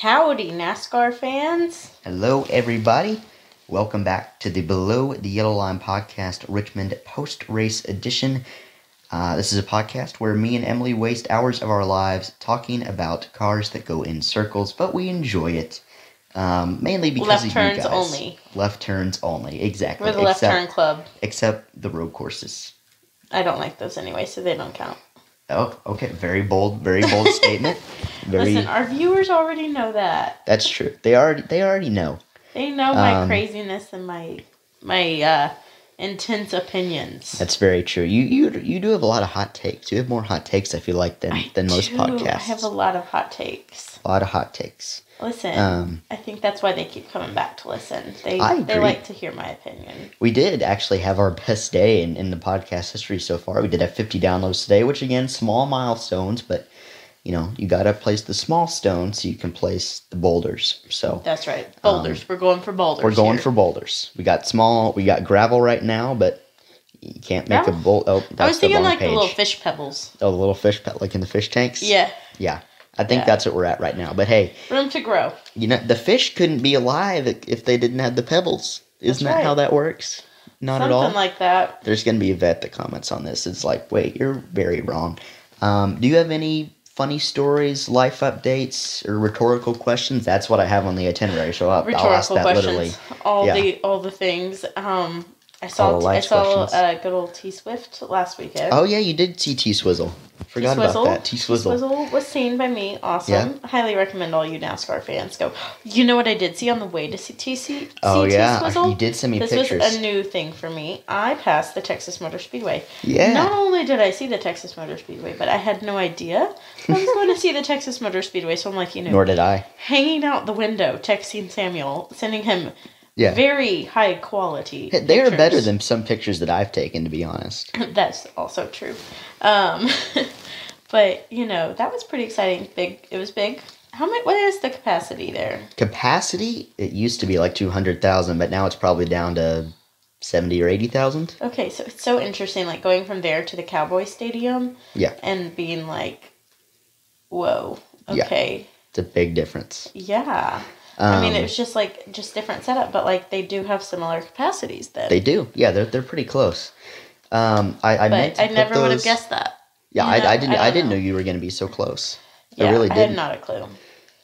Howdy, NASCAR fans. Hello, everybody. Welcome back to the Below the Yellow Line podcast, Richmond post race edition. Uh, this is a podcast where me and Emily waste hours of our lives talking about cars that go in circles, but we enjoy it. Um, mainly because Left of turns you guys. only. Left turns only, exactly. We're the left except, turn club. Except the road courses. I don't like those anyway, so they don't count. Oh, okay. Very bold, very bold statement. Very. Listen, our viewers already know that. that's true. They already, they already know. They know my Um, craziness and my my uh, intense opinions. That's very true. You you you do have a lot of hot takes. You have more hot takes, I feel like, than I than most do. podcasts. I have a lot of hot takes. a lot of hot takes. Listen, Um, I think that's why they keep coming back to listen. They they like to hear my opinion. We did actually have our best day in, in the podcast history so far. We did have 50 downloads today, which again, small milestones, but you know, you gotta place the small stones so you can place the boulders. So That's right. Boulders. we're going for boulders. Um, we're going here. for boulders. We got small, we got gravel right now, but you can't make Gravel? a bowl. Oh, that's I was thinking the like page. the little fish pebbles. Oh, the little fish like in the fish tanks. Yeah, yeah. I think Yeah. that's what we're at right now. But hey, room to grow. You know, the fish couldn't be alive if they didn't have the pebbles. Isn't That's that how that works? Not Something at all. Something like that. There's going to be a vet that comments on this. It's like, wait, you're very wrong. Um, do you have any funny stories, life updates, or rhetorical questions? That's what I have on the itinerary. So I'll, I'll ask Rhetorical that questions. literally. All Yeah. the all the things. Um, I saw I saw uh, good old T Swift last weekend. Oh yeah, you did see T Swizzle. Forgot T-Swizzle. about that. T Swizzle. T-Swizzle was seen by me. Awesome. Highly recommend all you NASCAR fans go. You know what I did see on the way to see TC? Oh yeah, T-Swizzle? you did send me This pictures. This was a new thing for me. I passed the Texas Motor Speedway. Yeah. Not only did I see the Texas Motor Speedway, but I had no idea I was going to see the Texas Motor Speedway. So I'm like, you know, Nor did I. hanging out the window, texting Samuel, sending him Yeah. very high quality. They are better than some pictures that I've taken, to be honest. That's also true. Um, but you know that was pretty exciting. Big. It was big. How much? What is the capacity there? Capacity, it used to be like 200,000, but now it's probably down to 70 or 80,000. Okay, so it's so interesting, like going from there to the Cowboy Stadium. Yeah. And being like, whoa. Yeah. Okay. It's a big difference. Yeah. I mean, Um, it was just like just different setup, but like they do have similar capacities then. They do. Yeah, they're, they're pretty close. Um, I, I but I never would have guessed that. Yeah, You I, know, I didn't. I I, didn't know. know you were going to be so close. Yeah, I really didn't. had not a clue.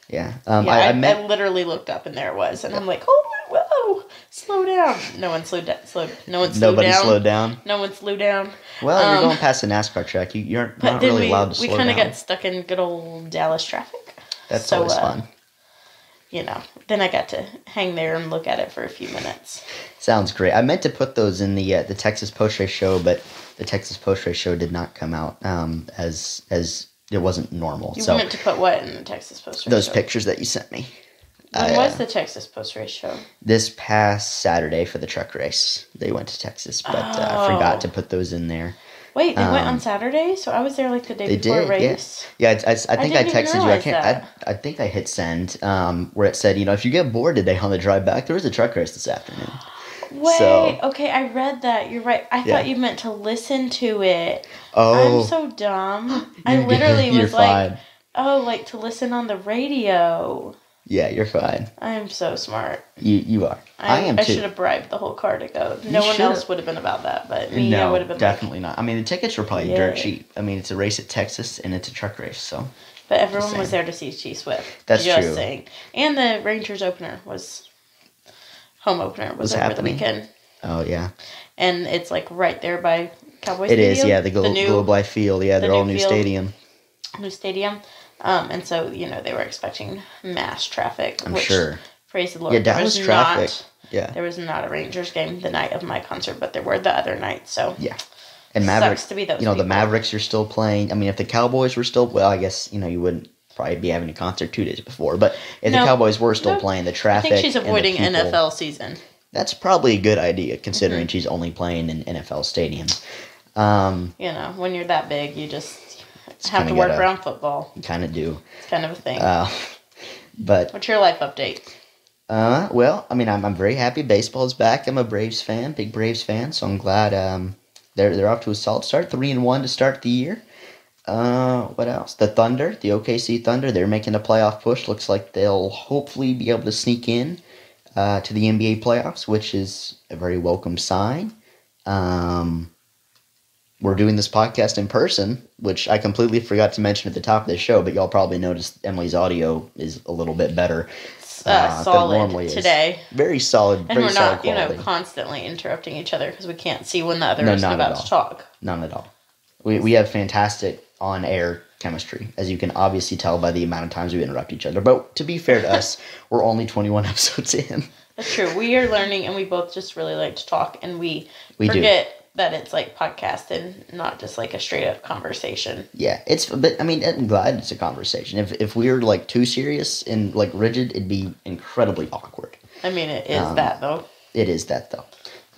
Yeah. Um, Yeah, I, I, I I, literally looked up and there it was, and I'm like, oh, whoa, slow down. No one slowed down. No one slowed Nobody down. Nobody slowed down. No one slowed down. Well, you're Um, going past the NASCAR track. You, you're not really we allowed to slow down. we kind of got stuck in good old Dallas traffic. That's so, always uh, fun. You know, then I got to hang there and look at it for a few minutes. Sounds great. I meant to put those in the uh, the Texas Post Race show, but the Texas Post Race show did not come out um, as as it wasn't normal. You so meant to put what in the Texas Post Race those show? pictures that you sent me. When I, was uh, the Texas Post Race show? this past Saturday for the truck race. They went to Texas, but uh, I Oh. forgot to put those in there. Wait, they went on um, Saturday, so I was there like the day They before did, yeah. race. Yeah, I, I, I think I, didn't texted you. I can't. that. I, I think I hit send. Um, where it said, you know, if you get bored today on the drive back, there was a truck race this afternoon. Wait, So- okay, I read that. You're right. I Yeah. thought you meant to listen to it. Oh, I'm so dumb. I literally was like, oh, like to listen on the radio. Yeah, you're fine. I am so smart. You you are. I, am I too. should have bribed the whole car to go. No one should've. else would have been about that, but me, I would have been definitely not. I mean, the tickets were probably Yeah. dirt cheap. I mean, it's a race at Texas and it's a truck race, so. But everyone was there to see T Swift. That's just true. saying. And the Rangers opener was home opener was, Was over happening. the weekend, oh yeah, and it's like right there by Cowboy it Stadium. is. Yeah, the, Glo- new Globe Life Field. Yeah, the they're all new new field. stadium. new stadium. Um, and so you know they were expecting mass traffic. I'm which, sure. Praise the Lord. Yeah, Dallas was traffic. Not, Yeah, there was not a Rangers game the night of my concert, but there were the other night. So yeah. And Mavericks. sucks to be those. you know the. Mavericks are still playing. I mean, if the Cowboys were still well, I guess you know you wouldn't probably be having a concert two days before. But if No. the Cowboys were still No. playing, the traffic. I think she's avoiding people- NFL season. That's probably a good idea considering Mm-hmm. she's only playing in NFL stadiums. Um, You know, when you're that big, you just have to work gotta- around football. kind of do. It's kind of a thing. Uh, but What's your life update? Uh, well, I mean, I'm, I'm very happy baseball's back. I'm a Braves fan, big Braves fan, so I'm glad um, they're they're off to a solid start, three and one to start the year. Uh, what else? The Thunder, the OKC Thunder, they're making a playoff push. Looks like they'll hopefully be able to sneak in uh, to the NBA playoffs, which is a very welcome sign. Um, we're doing this podcast in person, which I completely forgot to mention at the top of the show, but y'all probably noticed Emily's audio is a little bit better. Uh, Uh, than solid normally is. today. Very solid, And very we're not, you know, constantly interrupting each other because we can't see when the other No, is about to talk. None at all. We, we have fantastic on air chemistry, as you can obviously tell by the amount of times we interrupt each other. But to be fair to us, we're only 21 episodes in. That's true. We are learning, and we both just really like to talk, and we, We do. That it's like podcast and not just like a straight up conversation. Yeah, it's, but I mean, I'm glad it's a conversation. If, if we were like too serious and like rigid, it'd be incredibly awkward. I mean, it is Um, that though. It is that though.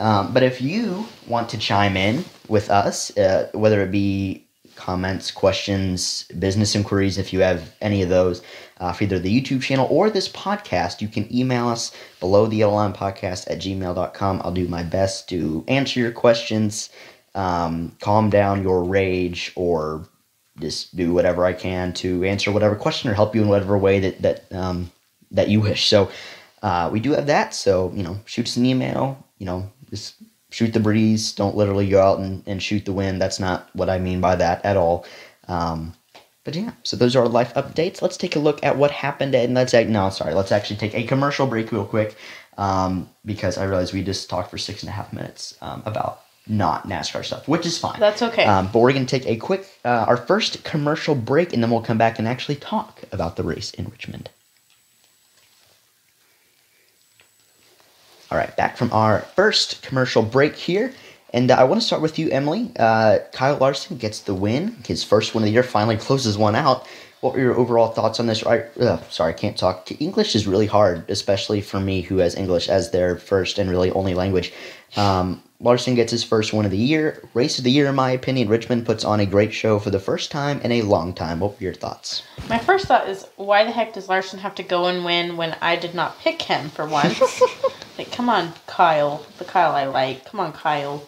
Um, but if you want to chime in with us, uh, whether it be comments, questions, business inquiries, if you have any of those, uh, for either the YouTube channel or this podcast, you can email us below the yellow podcast at gmail.com. I'll do my best to answer your questions, um, calm down your rage, or just do whatever I can to answer whatever question or help you in whatever way that, that, um, that you wish. So, uh, we do have that, so you know, shoot us an email. You know, just shoot the breeze. Don't literally go out and, and shoot the wind. That's not what I mean by that at all. Um, but yeah, so those are our life updates. Let's take a look at what happened. And let's no, sorry, let's actually take a commercial break real quick um, because I realized we just talked for six and a half minutes um, about not NASCAR stuff, which is fine. That's okay. Um, but we're going to take a quick, uh, our first commercial break, and then we'll come back and actually talk about the race in Richmond. All right, back from our first commercial break here. And uh, I want to start with you, Emily. Uh, Kyle Larson gets the win. His first win of the year finally closes one out. What were your overall thoughts on this? I, uh, sorry, I can't talk. English is really hard, especially for me who has English as their first and really only language. Um, Larson gets his first win of the year. Race of the year, in my opinion. Richmond puts on a great show for the first time in a long time. What were your thoughts? My first thought is, why the heck does Larson have to go and win when I did not pick him for once? like, come on, Kyle. The Kyle I like. Come on, Kyle.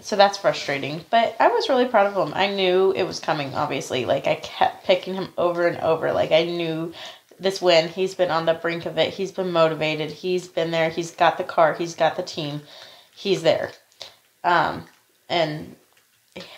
So that's frustrating. But I was really proud of him. I knew it was coming, obviously. Like, I kept picking him over and over. Like, I knew this win. He's been on the brink of it. He's been motivated. He's been there. He's got the car. He's got the team. He's there. Um, and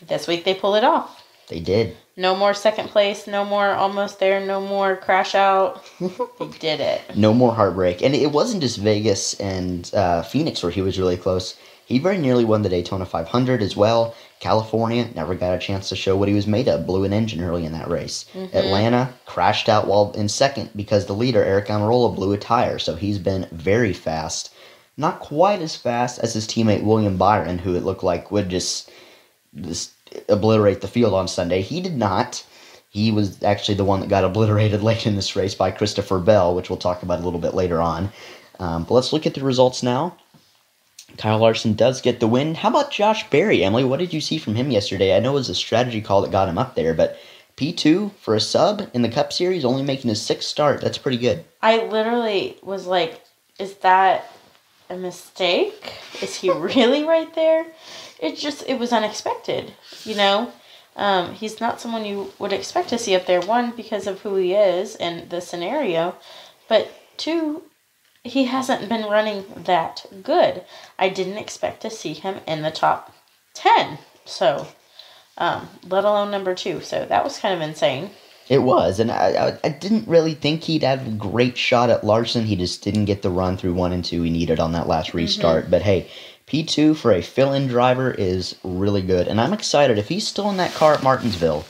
this week they pulled it off. They did. No more second place, no more almost there, no more crash out. they did it. No more heartbreak. And it wasn't just Vegas and uh, Phoenix where he was really close. He very nearly won the Daytona 500 as well. California never got a chance to show what he was made of. Blew an engine early in that race. Atlanta crashed out while in second because the leader, Eric Almirola, blew a tire. So he's been very fast. Not quite as fast as his teammate William Byron, who it looked like would just, just obliterate the field on Sunday. He did not. He was actually the one that got obliterated late in this race by Christopher Bell, which we'll talk about a little bit later on. Um, but let's look at the results now. Kyle Larson does get the win. How about Josh Berry, Emily? What did you see from him yesterday? I know it was a strategy call that got him up there, but P2 for a sub in the Cup Series, only making his sixth start. That's pretty good. I literally was like, is that a mistake? Is he really right there? It just, it was unexpected, you know? Um, he's not someone you would expect to see up there, one, because of who he is and the scenario, but two, he hasn't been running that good. I didn't expect to see him in the top 10. So, um, let alone number two. So that was kind of insane. It was, and I, I, I didn't really think he'd have a great shot at Larson. He just didn't get the run through one and two he needed on that last restart. But hey, P2 for a fill in driver is really good, and I'm excited. If he's still in that car at Martinsville,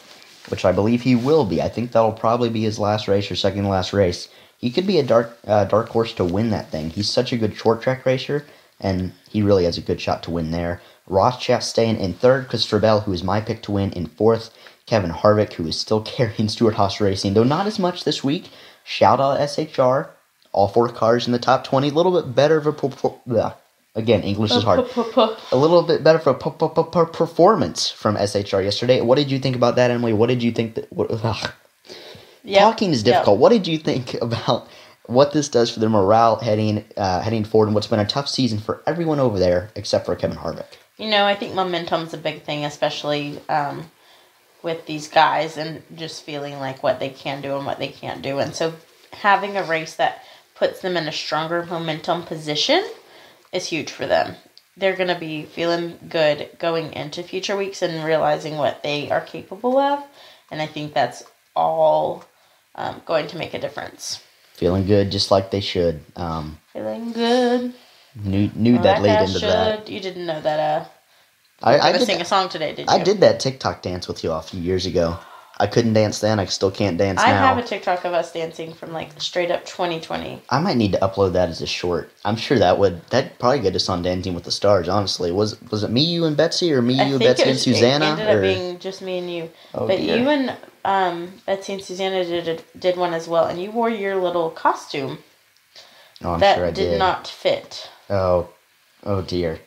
which I believe he will be, I think that'll probably be his last race or second last race. He could be a dark uh, dark horse to win that thing. He's such a good short track racer, and he really has a good shot to win there. Ross Chastain in third, Christopher Bell, who is my pick to win, in fourth. Kevin Harvick, who is still carrying Stewart-Haas Racing, though not as much this week. Shout out SHR, all four cars in the top 20. A little bit better of a. pro- pro- ugh. Again, English is hard. A little bit better for performance from SHR yesterday. What did you think about that, Emily? What did you think that. What. Yep. Talking is Yep. difficult. What did you think about what this does for their morale heading uh, heading forward and what's been a tough season for everyone over there except for Kevin Harvick? You know, I think momentum's a big thing, especially um, with these guys and just feeling like what they can do and what they can't do. And so having a race that puts them in a stronger momentum position is huge for them. They're going to be feeling good going into future weeks and realizing what they are capable of. And I think that's all um, going to make a difference. Feeling good, just like they should. Um, Feeling good. knew knew that lead into that. You didn't know that. Uh, I, I did, sing a song today, did you? I did that TikTok dance with you a few years ago. I couldn't dance then. I still can't dance I now. have a TikTok of us dancing from like straight up 2020. I might need to upload that as a short. I'm sure that would that probably get us on Dancing with the Stars. Honestly, was was it me, you, and Betsy, or me, I you, Betsy, it, and Susanna? it ended or- up being just me and you. Oh, but dear. you and um, Betsy and Susanna did did one as well, and you wore your little costume oh, I'm that sure I did, did. not fit. Oh, oh dear.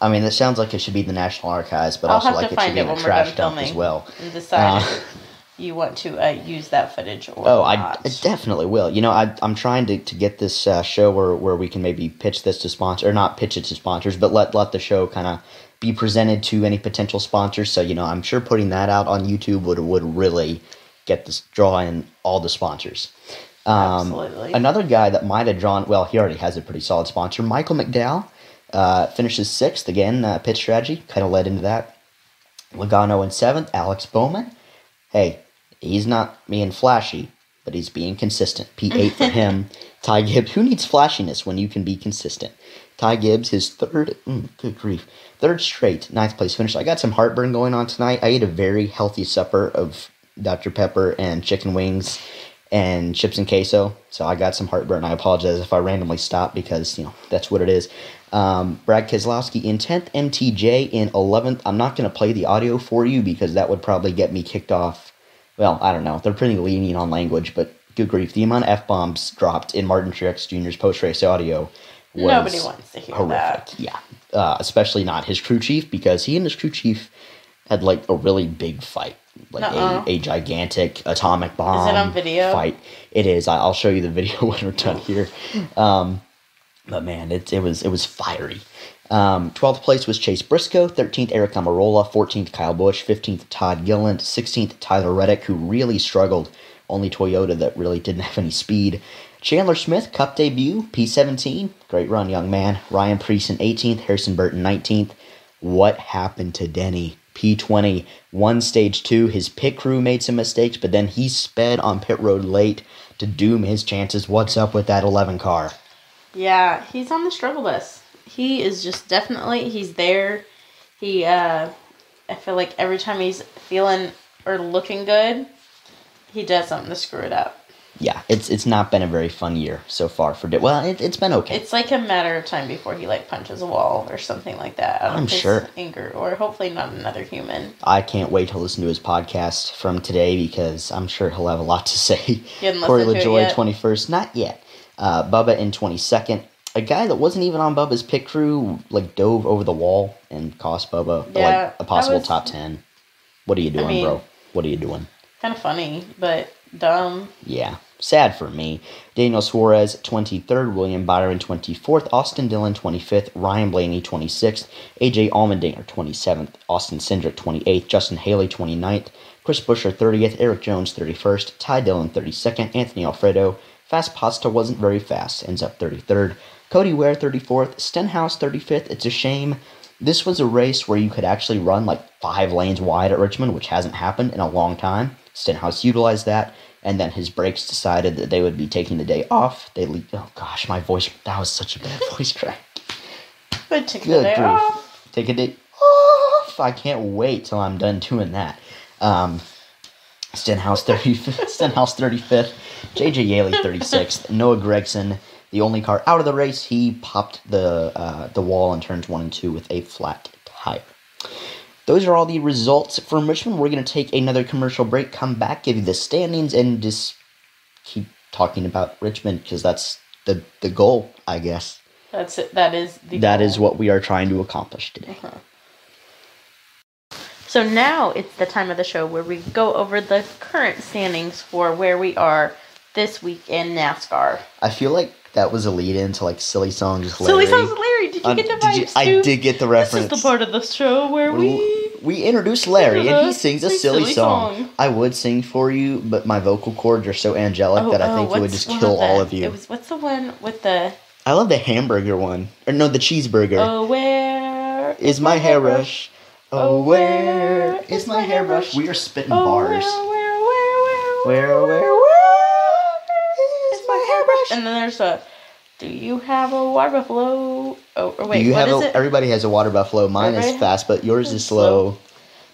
I mean, that sounds like it should be the National Archives, but I'll also like it should be in a when we're done trash dump as well. and decide Uh, you want to uh, use that footage or Oh, I. I definitely will. You know, I, I'm trying to, to get this uh, show where, where we can maybe pitch this to sponsor, or not pitch it to sponsors, but let let the show kind of be presented to any potential sponsors. So you know, I'm sure putting that out on YouTube would would really get this draw in all the sponsors. Um, Absolutely. Another guy that might have drawn, well, he already has a pretty solid sponsor. Michael McDowell uh, finishes sixth again. Uh, pitch strategy kind of led into that. Logano in seventh. Alex Bowman. Hey, he's not being flashy, but he's being consistent. P8 for him. Ty Gibbs. Who needs flashiness when you can be consistent? Ty Gibbs, his third, mm, good grief, third straight ninth place finish. I got some heartburn going on tonight. I ate a very healthy supper of Dr. Pepper and chicken wings and chips and queso. So I got some heartburn. I apologize if I randomly stop because, you know, that's what it is. Um, Brad Keselowski in 10th, MTJ in 11th. I'm not going to play the audio for you because that would probably get me kicked off. Well, I don't know. They're pretty lenient on language, but good grief. The amount of F bombs dropped in Martin Truex Jr.'s post race audio was Nobody wants to hear horrific. that. Yeah. Uh, especially not his crew chief because he and his crew chief had like a really big fight. Like a, a gigantic atomic bomb Is it on video? fight. It is. I'll show you the video when we're done here. Um, but man, it, it was it was fiery. Um, 12th place was Chase Briscoe, 13th Eric Almirola, 14th Kyle Busch, 15th Todd Gilliland, 16th Tyler Reddick, who really struggled. Only Toyota that really didn't have any speed. Chandler Smith, Cup debut, P17, great run, young man. Ryan Preece 18th, Harrison Burton 19th. What happened to Denny? P20, one stage two. His pit crew made some mistakes, but then he sped on pit road late to doom his chances. What's up with that 11 car? Yeah, he's on the struggle bus. He is just definitely he's there. He uh I feel like every time he's feeling or looking good, he does something to screw it up. Yeah, it's it's not been a very fun year so far for. Di- well, it, it's been okay. It's like a matter of time before he like punches a wall or something like that. I'm sure. anger or hopefully not another human. I can't wait to listen to his podcast from today because I'm sure he'll have a lot to say. You Corey LaJoie, 21st. Not yet. Uh, Bubba in 22nd. A guy that wasn't even on Bubba's pit crew, like, dove over the wall and cost Bubba, Yeah, like, a possible was- top 10. What are you doing, mean- bro? What are you doing? Kind of funny, but dumb. Yeah, sad for me. Daniel Suarez, 23rd. William Byron, 24th. Austin Dillon, 25th. Ryan Blaney, 26th. AJ Allmendinger, 27th. Austin Cindric, 28th. Justin Haley, 29th. Chris Buescher, 30th. Erik Jones, 31st. Ty Dillon, 32nd. Anthony Alfredo. Fast Pasta wasn't very fast, ends up 33rd. Cody Ware, 34th. Stenhouse, 35th. It's a shame. This was a race where you could actually run like five lanes wide at Richmond, which hasn't happened in a long time. Stenhouse utilized that, and then his brakes decided that they would be taking the day off. They le- oh gosh, my voice that was such a bad voice crack. The Good day grief. off. Take a day off. I can't wait till I'm done doing that. Um, Stenhouse 30, Stenhouse 35th, JJ Yeley 36th, Noah Gragson, the only car out of the race. He popped the uh, the wall in turns one and two with a flat tire. Those are all the results from Richmond. We're going to take another commercial break, come back, give you the standings, and just keep talking about Richmond because that's the the goal, I guess. That's it. That is the That is what we are trying to accomplish today. So now it's the time of the show where we go over the current standings for where we are this week in NASCAR. I feel like that was a lead in to like silly songs. Silly Larry. songs, Larry. Did you Um, get the did you- vibes I did get the This reference. is the part of the show where we we introduced Larry, and he sings a silly, silly song. song. I would sing for you, but my vocal cords are so angelic that I think it would Oh, just kill all of you. It was what's the one with the I love the hamburger one, or no, the cheeseburger. Oh where is my hairbrush? Oh, where is my hairbrush? We are spitting Oh, bars. Where, where, where, Where, where, hairbrush? And then there's a. Do you have a water buffalo? Oh, or wait, Do you what have a, it? everybody has a water buffalo. Mine is fast, but yours is slow. slow.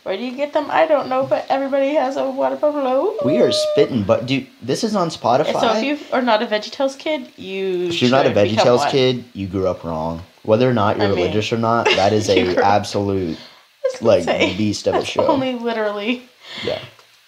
Where do you get them? I don't know, but everybody has a water buffalo. We are spitting, but dude, this is on Spotify. And so if you are not a VeggieTales kid, you If you're not a VeggieTales kid, you grew up wrong. Whether or not you're I mean, religious or not, that is a absolute I was gonna like say, beast of a show. Only literally. yeah.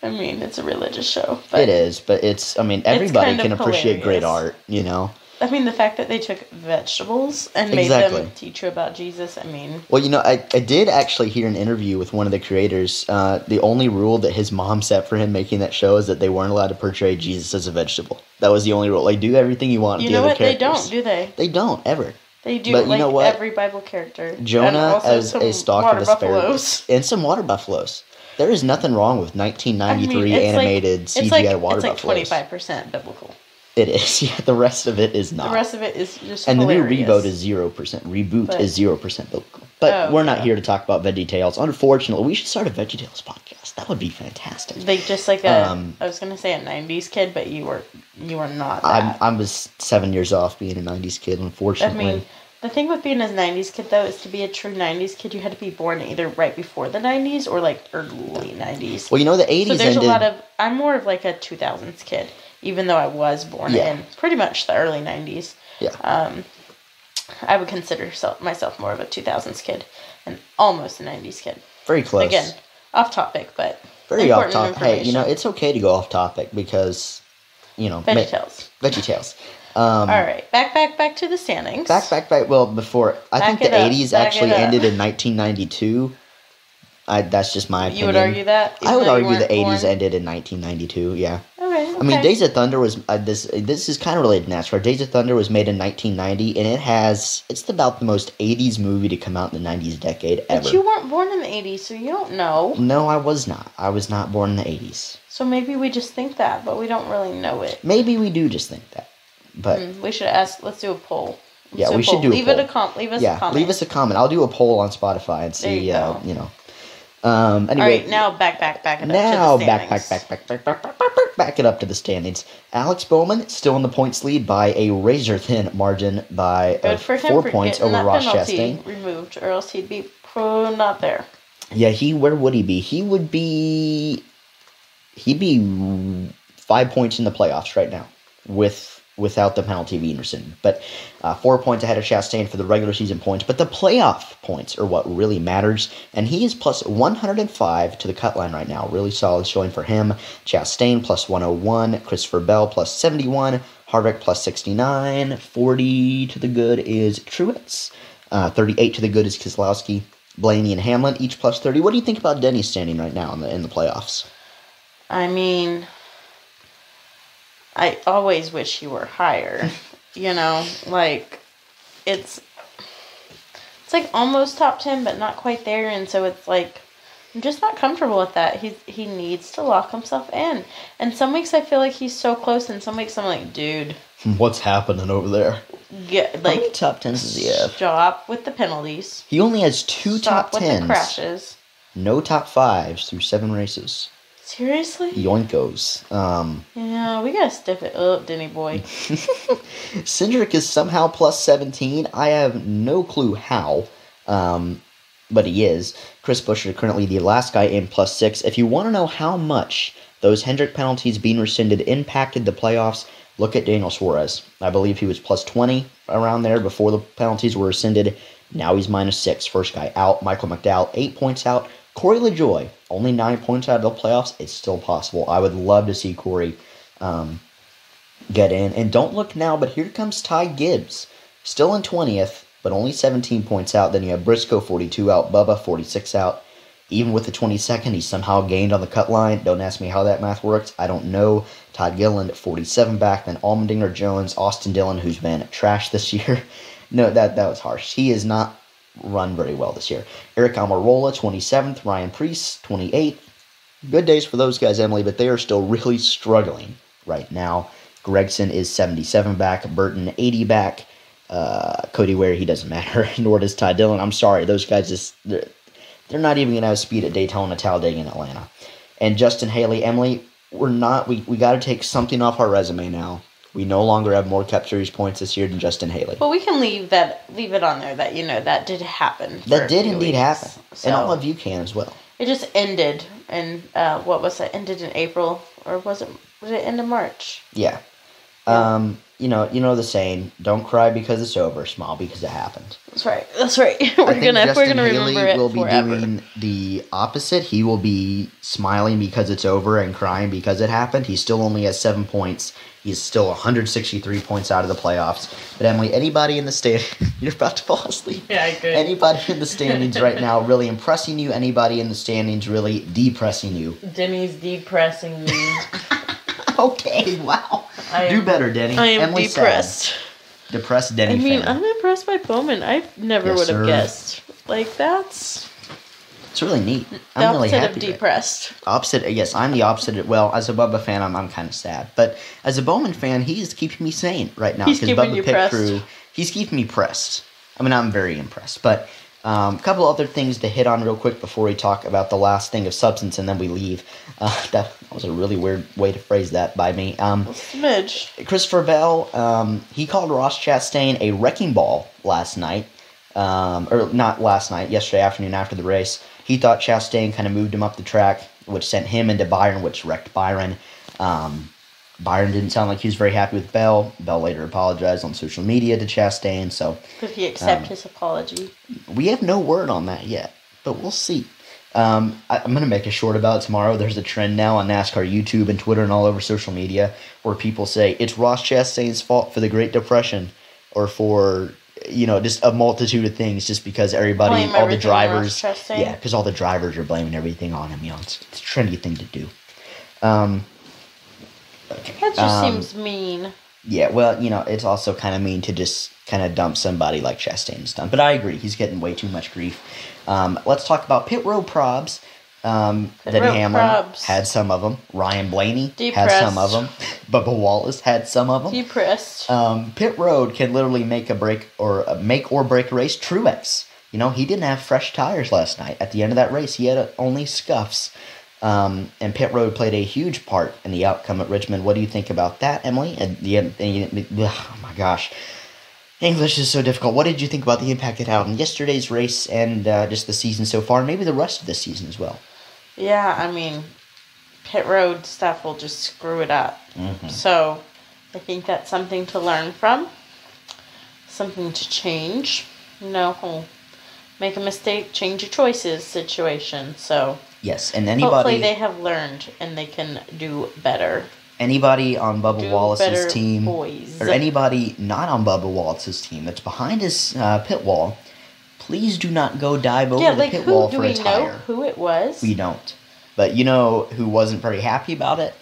I mean, it's a religious show. But It is, but it's I mean everybody can appreciate great art, you know. I mean, the fact that they took vegetables and made them teach you about Jesus. I mean, Well, you know, I, I did actually hear an interview with one of the creators. Uh, the only rule that his mom set for him making that show is that they weren't allowed to portray Jesus as a vegetable. That was the only rule. Like, do everything you want. you know what? other They don't, do they? They don't ever. They do But you like know what? every Bible character. And Jonah also as some a stalk of asparagus and some water buffaloes. There is nothing wrong with I 1993 mean, it's like- animated CGI like, water It's like buffaloes. twenty five percent biblical. It is. Yeah, the rest of it is not. The rest of it is just and hilarious. the new reboot is zero percent. Reboot But- is zero percent biblical. But Oh, we're not yeah. here to talk about Veggie Tales. Unfortunately, we should start a Veggie Tales podcast. That would be fantastic. They just like a. I Um, was gonna say a '90s kid, but you were you were not I'm. I was seven years off being a '90s kid. I Unfortunately, mean, the thing with being a '90s kid though is to be a true '90s kid, you had to be born either right before the '90s or like early '90s. well, you know the '80s so there's ended. a lot of. I'm more of like a 2000s kid, even though I was born Yeah. in pretty much the early '90s. yeah, Um, I would consider self, myself more of a 2000s kid and almost a 90s kid. very close. Again, off topic, but very off topic. Hey, you know it's okay to go off topic because, you know, ma- Veggie Tales. Veggie Tales. Um, All right, back, back, back to the standings. Back, back, back. Well, before I Back think the up, '80s actually ended in 1992. I that's just my opinion. You would argue that? I would argue the '80s born? ended in 1992. Yeah. Okay, I mean. Days of Thunder was uh, this. This is kind of related to NASCAR. Days of Thunder was made in 1990, and it has it's about the most 80s movie to come out in the 90s decade ever. But you weren't born in the 80s, so you don't know. no, I was not. I was not born in the 80s. So maybe we just think that, but we don't really know it. Maybe we do just think that, but Mm, we should ask. Let's do a poll. Let's Yeah, a we should poll. do a Leave it a com. Leave us a yeah, comment. leave us a comment. I'll do a poll on Spotify and see. you uh, you know. Um. Anyway, right, now back, back, back it up Now to the back, back, back, back, back, back, back, back, back, back it up to the standings. Alex Bowman still in the points lead by a razor thin margin by uh, Good for him four for points over Ross Chastain. removed, or else he'd be pro not there. Yeah, he where would he be? He would be he'd be five points in the playoffs right now with without the penalty being rescinded. But uh, four points ahead of Chastain for the regular season points. But the playoff points are what really matters. And he is plus 105 to the cut line right now. Really solid showing for him. Chastain plus 101. Christopher Bell plus 71. Harvick plus 69. 40 to the good is Truex. Uh, 38 to the good is Keselowski. Blaney and Hamlin each plus 30. What do you think about Denny standing right now in the in the playoffs? I mean, I always wish you were higher. you know, like it's it's like almost top ten, but not quite there, and so it's like I'm just not comfortable with that. He he needs to lock himself in, and some weeks I feel like he's so close, and some weeks I'm like, dude, What's happening over there? get How many like top tens does he have? stop with the penalties. He only has two Stop top with the tens, crashes. no top fives through seven races. Seriously? Yoinkos. Um, Yeah, we gotta step it up, Denny boy. Cindric is somehow plus 17. I have no clue how, um, but he is. Chris Buescher currently the last guy in plus 6. If you want to know how much those Hendrick penalties being rescinded impacted the playoffs, look at Daniel Suarez. I believe he was plus 20 around there before the penalties were rescinded. Now he's minus 6. First guy out. Michael McDowell, 8 points out. Corey LaJoie, only 9 points out of the playoffs. It's still possible. I would love to see Corey um, get in. And don't look now, but here comes Ty Gibbs. Still in 20th, but only 17 points out. Then you have Briscoe, 42 out. Bubba, 46 out. Even with the 22nd, he somehow gained on the cut line. Don't ask me how that math works. I don't know. Todd Gilliland, 47 back. Then Allmendinger Jones, Austin Dillon, who's been trash this year. no, that, that was harsh. He is not run very well this year. Eric Almirola, 27th. Ryan Preece, 28th. Good days for those guys, Emily, but they are still really struggling right now. Gragson is 77 back. Burton, 80 back. Uh, Cody Ware, he doesn't matter. Nor does Ty Dillon. I'm sorry. Those guys just, they're, they're not even going to have speed at Daytona, Talladega, and Atlanta. And Justin Haley, Emily, we're not, we, we got to take something off our resume now. We no longer have more Cup Series points this year than Justin Haley. But we can leave that leave it on there that you know that did happen. That did indeed weeks. happen. So And all of you can as well. it just ended, and uh, what was it? Ended in April, or was it? Was it end of March? Yeah. Yeah. Um, you know, you know the saying, don't cry because it's over, smile because it happened. That's right. That's right. We're think gonna Justin we're gonna Haley remember it will be forever. doing the opposite. He will be smiling because it's over and crying because it happened. He still only has seven points. He's still 163 points out of the playoffs. But Emily, anybody in the stand, you're about to fall asleep. Yeah, I could. Anybody in the standings right now really impressing you? Anybody in the standings really depressing you? Demi's depressing me. Okay, wow. I Do better, Denny. I am Emily sad. depressed. Depressed Denny I mean, fan. I'm impressed by Bowman. I never Yes, would have guessed. Like that's It's really neat. I'm really opposite happy. of with it. depressed. Opposite, yes, I'm the opposite. Well, as a Bubba fan, I'm, I'm kind of sad. But as a Bowman fan, he's keeping me sane right now. He's 'cause keeping Bubba Pit pressed. Crew, he's keeping me pressed. I mean, I'm very impressed. But um, a couple other things to hit on real quick before we talk about the last thing of substance and then we leave. Uh, that was a really weird way to phrase that by me. Um, Smidge. Christopher Bell, um, he called Ross Chastain a wrecking ball last night, um, or not last night, yesterday afternoon after the race. He thought Chastain kind of moved him up the track, which sent him into Byron, which wrecked Byron. Um, Byron didn't sound like he was very happy with Bell. Bell later apologized on social media to Chastain, so Could he accept Um, his apology? we have no word on that yet, but we'll see. Um, I, I'm going to make a short about it tomorrow. There's a trend now on NASCAR YouTube and Twitter and all over social media where people say it's Ross Chastain's fault for the Great Depression or for, you know, just a multitude of things just because everybody, Blame all the drivers. Yeah, because all the drivers are blaming everything on him. You know, it's, it's a trendy thing to do. Um, okay. That just um, seems mean. yeah, well, you know, it's also kind of mean to just kind of dump somebody like Chastain's done. But I agree, he's getting way too much grief. Um, let's talk about pit road probs. Um, Denny Hamlin probs. had some of them. Ryan Blaney had some of them. Bubba Wallace had some of them. Depressed. Um, pit road can literally make a break or uh, make or break a race. Truex, you know, he didn't have fresh tires last night. At the end of that race, he had uh, only scuffs. Um, and pit road played a huge part in the outcome at Richmond. What do you think about that, Emily? And the, and the oh my gosh, English is so difficult. What did you think about the impact it had on yesterday's race and uh, just the season so far, and maybe the rest of the season as well? yeah, I mean, pit road stuff will just screw it up. Mm-hmm. So, I think that's something to learn from, something to change. You know, make a mistake, change your choices situation. So, Yes, and anybody. hopefully they have learned and they can do better. anybody on Bubba Do Wallace's team boys. or anybody not on Bubba Wallace's team that's behind his uh, pit wall, please do not go dive over yeah, the like pit who wall do we know who it was? We don't. But you know who wasn't very happy about it?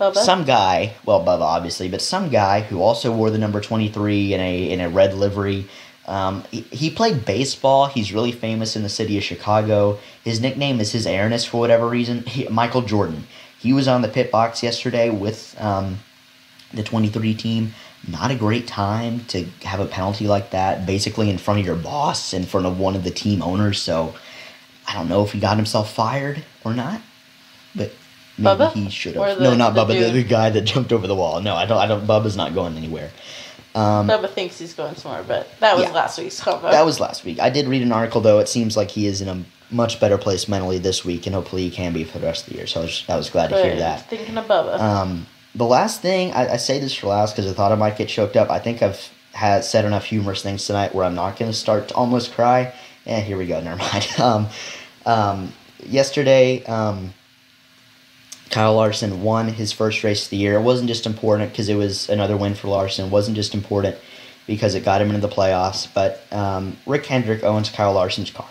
Bubba. Some guy, well, Bubba obviously, but some guy who also wore the number twenty three in a in a red livery. Um, he, he played baseball. He's really famous in the city of Chicago. His nickname is his airness for whatever reason. He, Michael Jordan. He was on the pit box yesterday with um, the 23 team. Not a great time to have a penalty like that, basically in front of your boss, in front of one of the team owners. So I don't know if he got himself fired or not, but maybe Bubba? he should have. No, not the Bubba, the, dude? the guy that jumped over the wall. No, I don't. I don't. Bubba's not going anywhere. Um, Bubba thinks he's going somewhere, but that was Yeah. last week's cover. that was last week. I did read an article though. It seems like he is in a much better place mentally this week, and hopefully he can be for the rest of the year. So I was, I was glad to hear that. Thinking of Bubba. Um, the last thing I, I say this for last because I thought I might get choked up. I think I've had said enough humorous things tonight where I'm not going to start to almost cry. And here we go. Never mind. Um, um, yesterday, um, Kyle Larson won his first race of the year. It wasn't just important because it was another win for Larson. It wasn't just important because it got him into the playoffs. But um, Rick Hendrick owns Kyle Larson's car.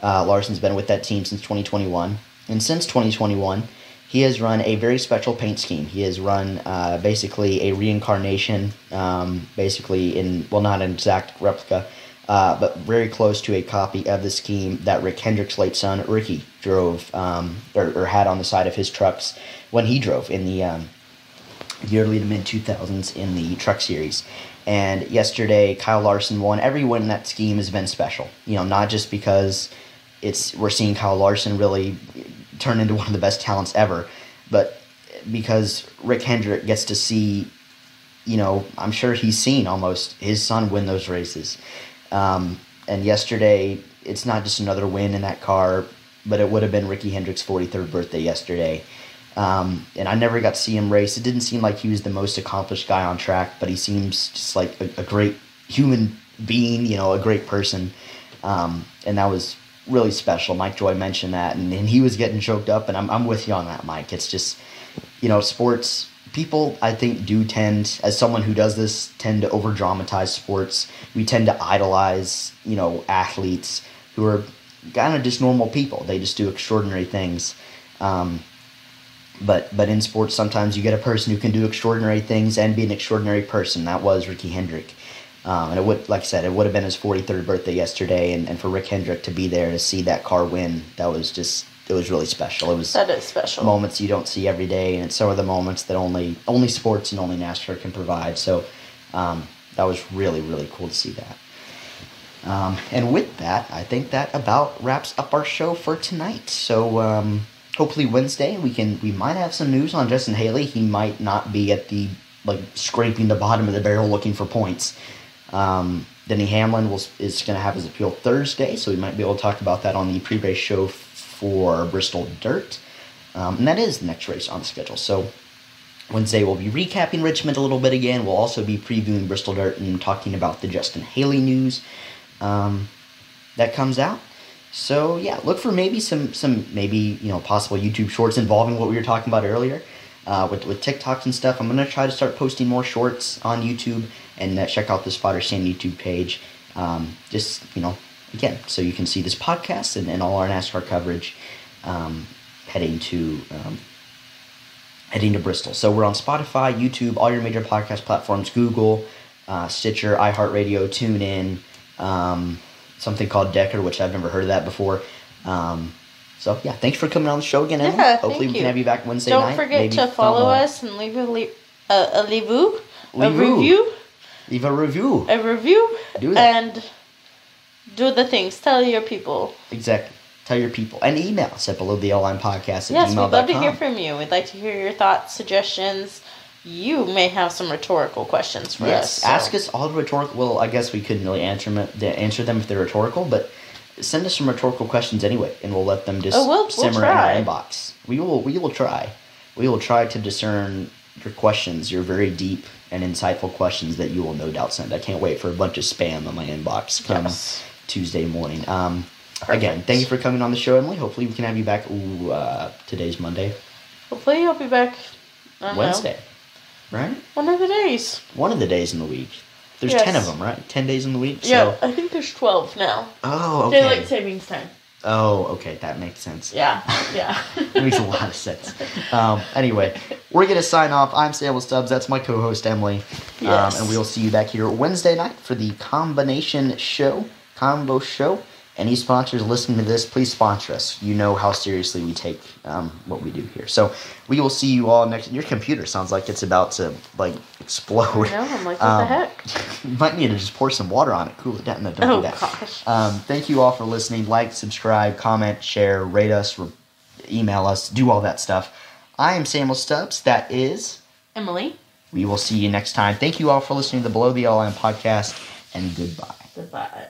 Uh, Larson's been with that team since 2021. And since 2021, he has run a very special paint scheme. He has run uh, basically a reincarnation, um, basically in, well, not an exact replica uh, but very close to a copy of the scheme that Rick Hendrick's late son Ricky drove um, or, or, had on the side of his trucks when he drove in the um, early to mid 2000s in the Truck Series. And yesterday, Kyle Larson won. Every win in that scheme has been special. You know, not just because it's we're seeing Kyle Larson really turn into one of the best talents ever, but because Rick Hendrick gets to see, you know, I'm sure he's seen almost his son win those races. Um, and yesterday, it's not just another win in that car, but it would have been Ricky Hendrick's 43rd birthday yesterday. Um, and I never got to see him race. It didn't seem like he was the most accomplished guy on track, but he seems just like a, a great human being, you know, a great person. Um, and that was really special. Mike Joy mentioned that, and, and he was getting choked up, and I'm, I'm with you on that, Mike. It's just, you know, sports, people, I think, do tend, as someone who does this, tend to over dramatize sports. We tend to idolize, you know, athletes who are kind of just normal people. They just do extraordinary things. Um, but but in sports, sometimes you get a person who can do extraordinary things and be an extraordinary person. That was Ricky Hendrick. Um, and it would, like I said, it would have been his 43rd birthday yesterday, and, and for Rick Hendrick to be there to see that car win, that was just it was really special. It was that is special moments you don't see every day, and it's some of the moments that only only sports and only NASCAR can provide. So um, that was really really cool to see that. Um, and with that, I think that about wraps up our show for tonight. So um, hopefully Wednesday we can we might have some news on Justin Haley. He might not be at the like scraping the bottom of the barrel looking for points. Um, Denny Hamlin will, is going to have his appeal Thursday, so we might be able to talk about that on the pre-race show for Bristol Dirt. Um, and that is the next race on the schedule. So Wednesday we'll be recapping Richmond a little bit again. We'll also be previewing Bristol Dirt and talking about the Justin Haley news um, that comes out. So yeah, look for maybe some some maybe you know possible YouTube shorts involving what we were talking about earlier uh, with with TikToks and stuff. I'm gonna try to start posting more shorts on YouTube and uh, check out the Spotter Sam YouTube page. Um, just you know, again, so you can see this podcast and, and all our NASCAR coverage um, heading to um, heading to Bristol. So we're on Spotify, YouTube, all your major podcast platforms, Google, uh, Stitcher, iHeartRadio, TuneIn, um, something called Decker, which I've never heard of that before. Um, so yeah, thanks for coming on the show again, Emily. Yeah, Hopefully we can have you back Wednesday Don't night. forget maybe to follow a- us and leave a, le- a, a review, a Leave-oo. review, Leave a review. a review, Do that. and do the things. Tell your people. Exactly. Tell your people. And email us at below the line podcast at Yes, we'd love to hear from you. We'd like to hear your thoughts, suggestions. You may have some rhetorical questions for Yes, us. ask us all the rhetorical. Well, I guess we couldn't really answer them, answer them if they're rhetorical, but send us some rhetorical questions anyway, and we'll let them just Oh, we'll- we'll simmer in our inbox. We will. We will try. We will try to discern your questions, your very deep and insightful questions that you will no doubt send. I can't wait for a bunch of spam in my inbox come Yes. Tuesday morning. Um, again, thank you for coming on the show, Emily. Hopefully, we can have you back. Ooh, uh, today's Monday, Hopefully, I'll be back. Don't know, Wednesday, right? one of the days. One of the days in the week. There's Yes. ten of them, right? Ten days in the week. Yeah, So. I think there's 12 now. Oh, okay. Daylight savings time. Oh, okay, that makes sense. Yeah, yeah. That makes a lot of sense. Um, anyway, we're gonna sign off. I'm Samuel Stubbs. That's my co-host Emily, Yes. um, and we will see you back here Wednesday night for the combination show, combo show. Any sponsors listening to this, please sponsor us. You know how seriously we take um, what we do here. So we will see you all next. Your computer sounds like it's about to like explode. I know, I'm like, what Um, the heck? You might need to just pour some water on it, cool it down. No, don't Oh, do that. gosh. Um, thank you all for listening. Like, subscribe, comment, share, rate us, re- email us, do all that stuff. I am Samuel Stubbs. That is. Emily, We will see you next time. Thank you all for listening to the Below the Yellow Line podcast, and goodbye. goodbye.